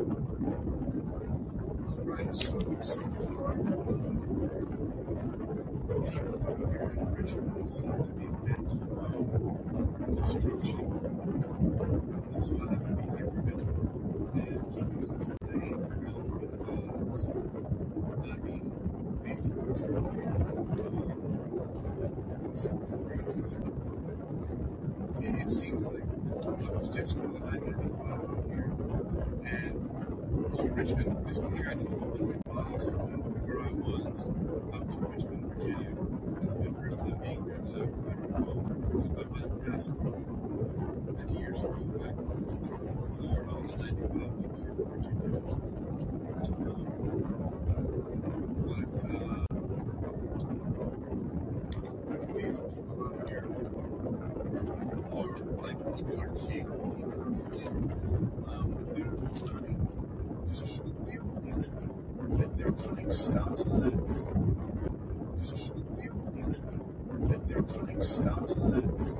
All right. so, so far, the people over here seem to be bent on destruction. And so I have to be hyper vigilant and keep in touch with the hate crowd I mean, these folks are like, um, some crazy stuff. It, it seems like I was just on the I 95 out here. And so Richmond is when I drove 100 miles from where I was up to Richmond, Virginia. That's my first time being there that I recall. So I might have passed through many years ago. I drove from Florida on the 95 up to Virginia. Uh, but uh, these people like people are not cheap, people are cheap. Um, they're running, just feel good, But they're running stop signs. Just feel good, But they're running stop signs.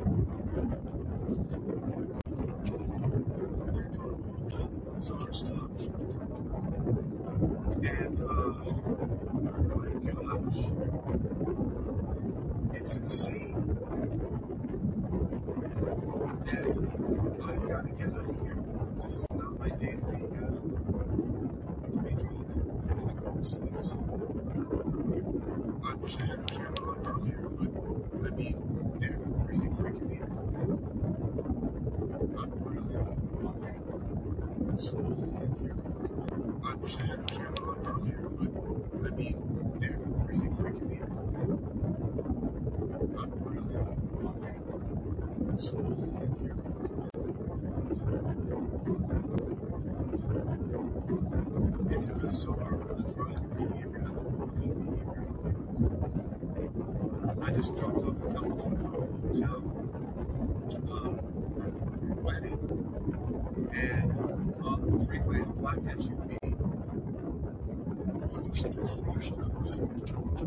Russians. Russians.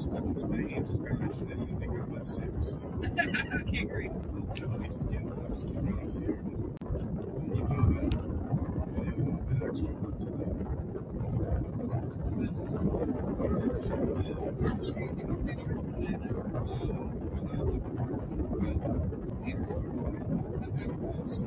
was looking to the angel ground. She said they got So. okay, great. just get here. And you know that. And a little bit extra so, um, I left at 8 o'clock And so,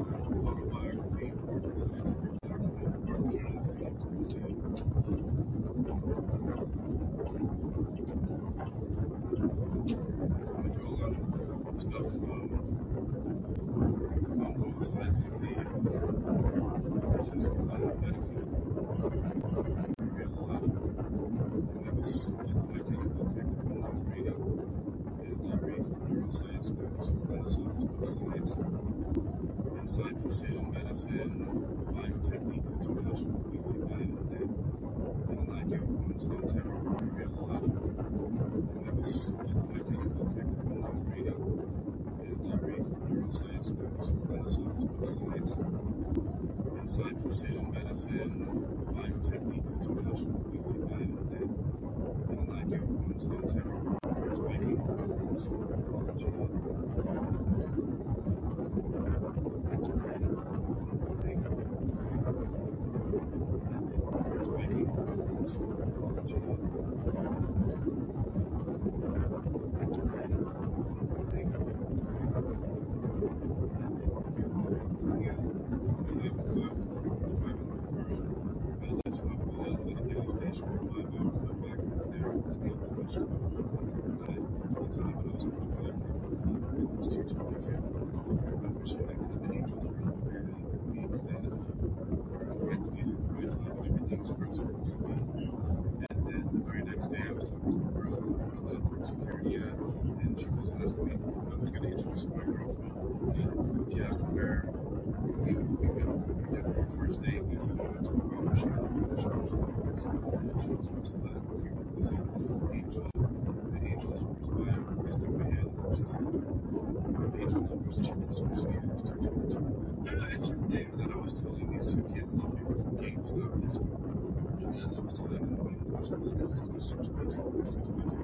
autobiography or scientific document or journalistic It's going to take drinking. That's good. That's good. She has a student in the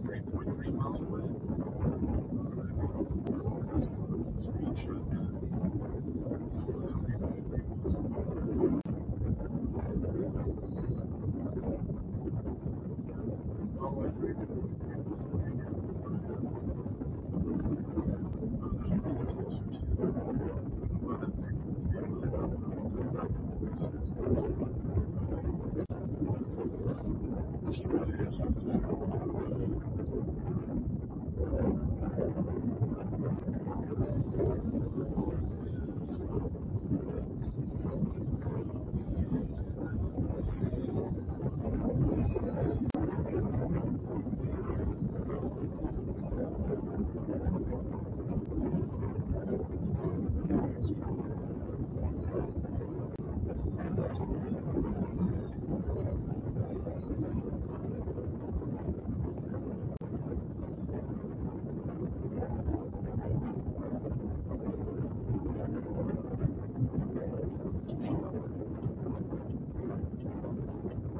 3.3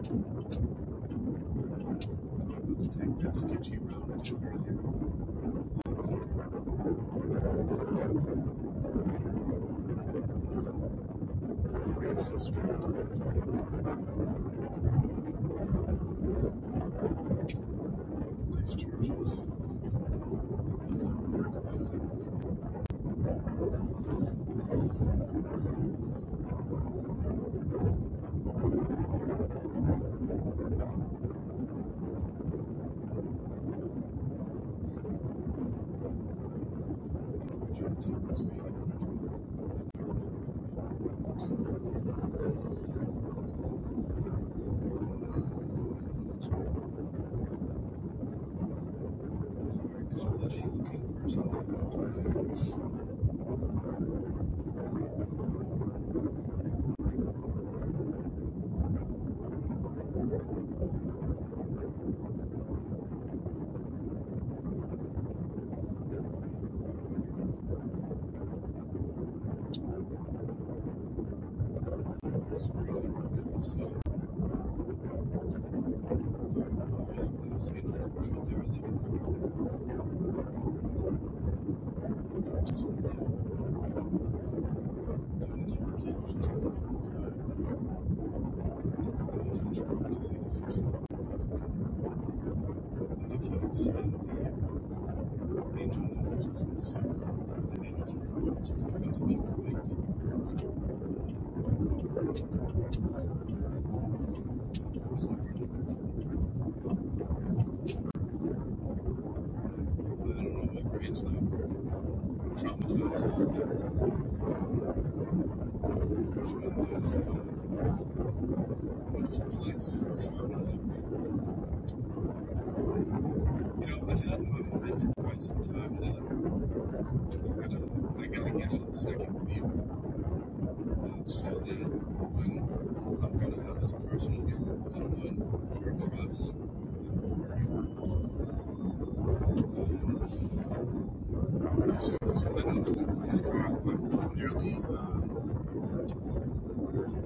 Take that sketchy road that you earlier. Grace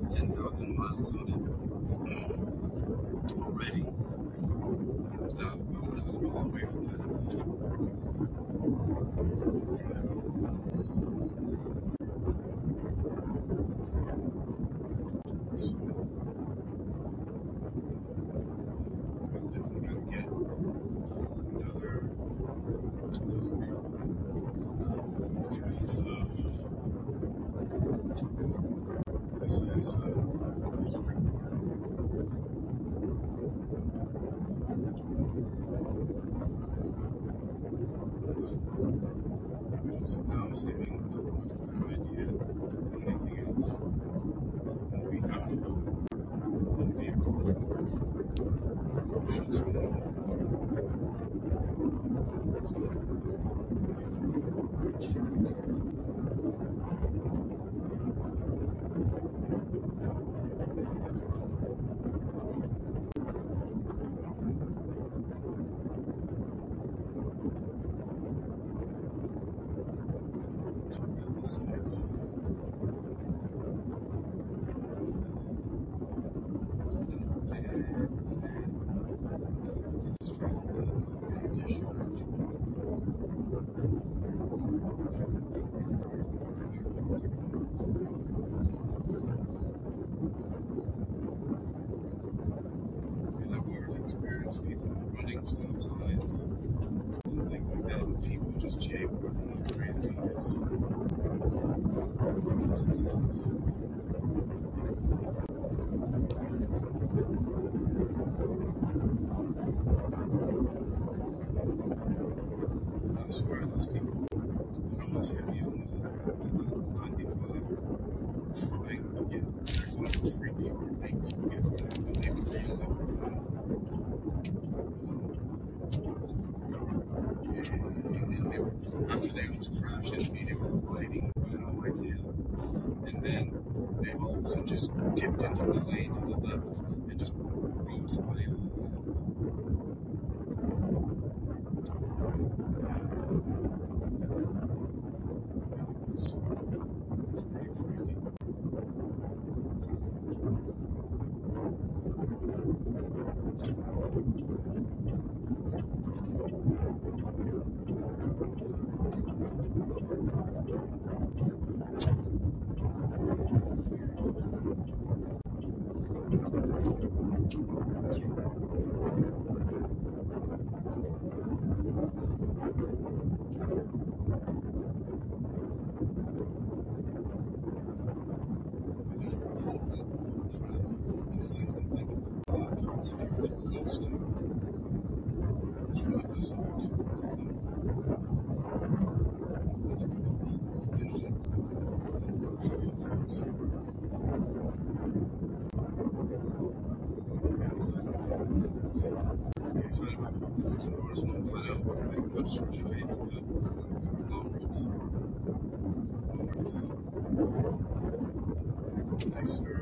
10,000 miles on it already. Without I was miles away from that. From that after they crashed into me, they were riding right on my tail. And then they all of a sudden just dipped into the lane to the left and just rode somebody else's ass. it was pretty freaky. web surgery to the Thanks, sir.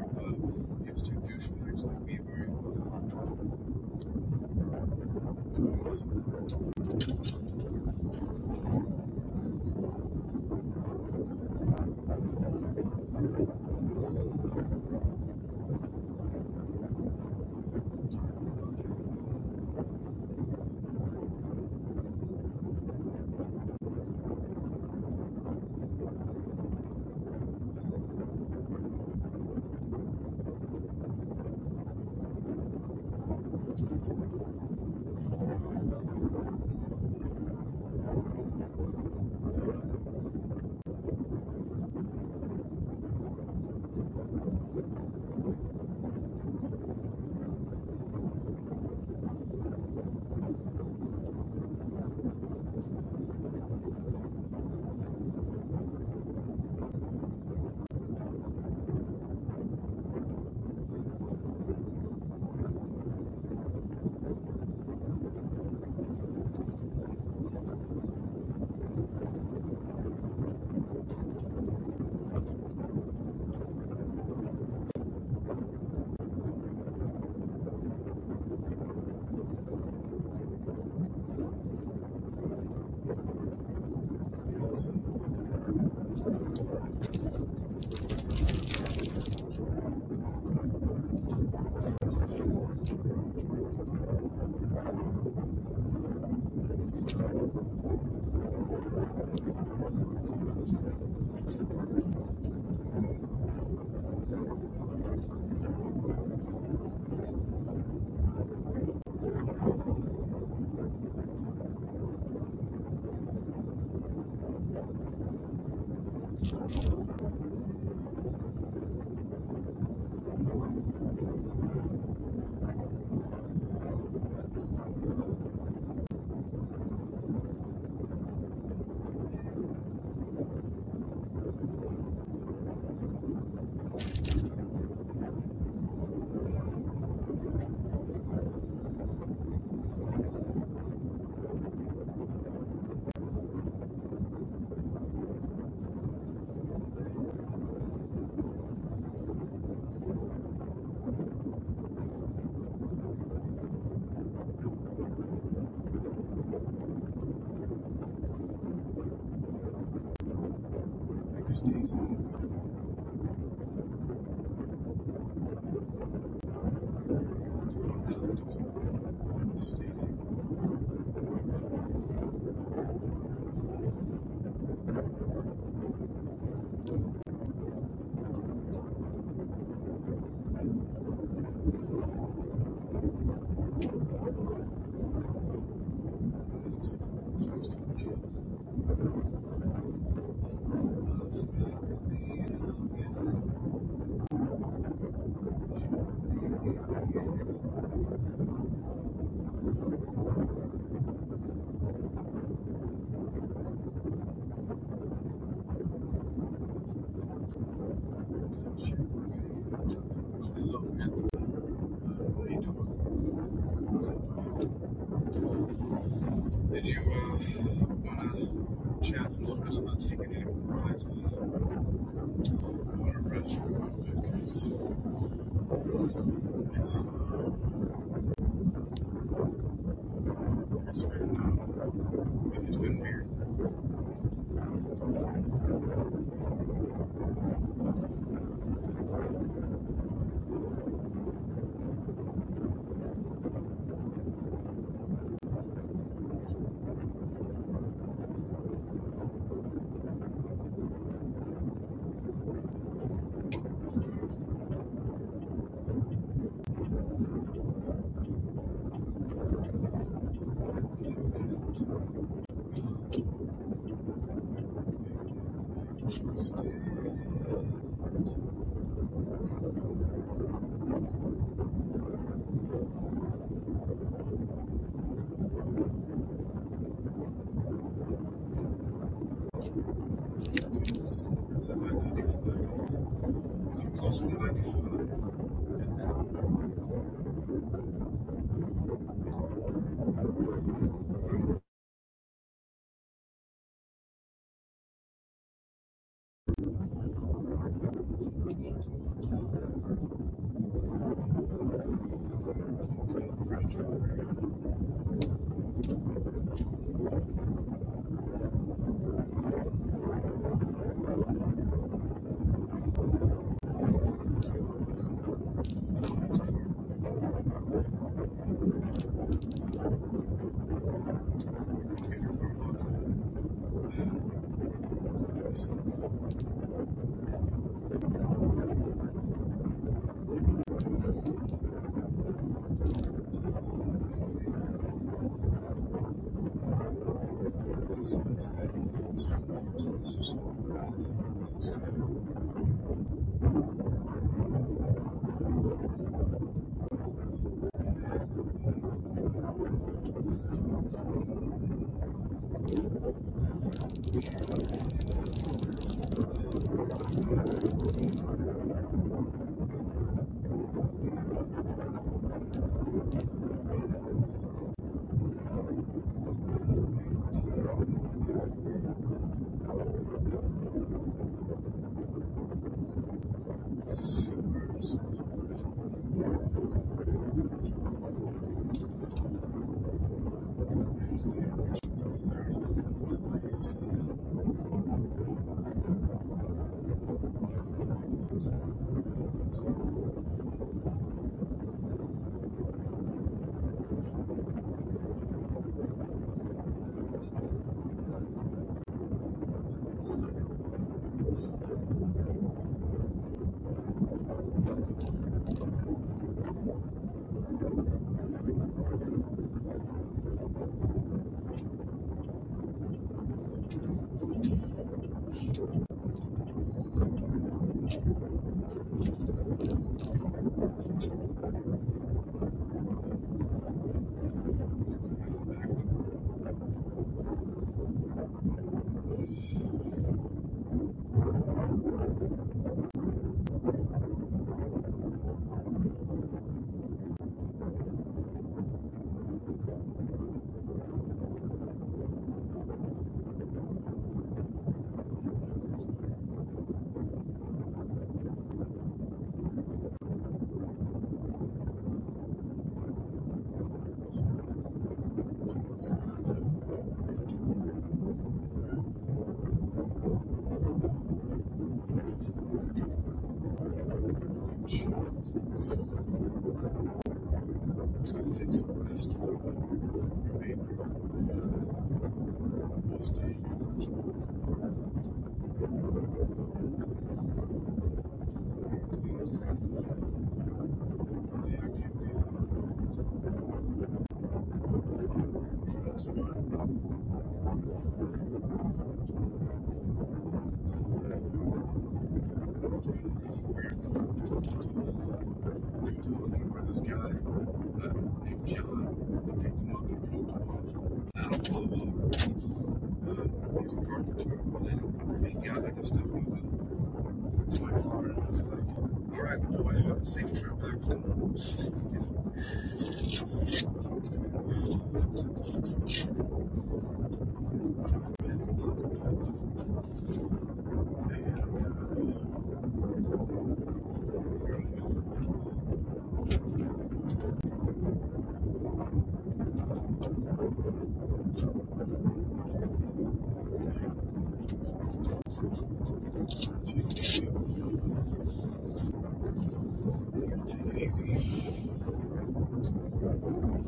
去。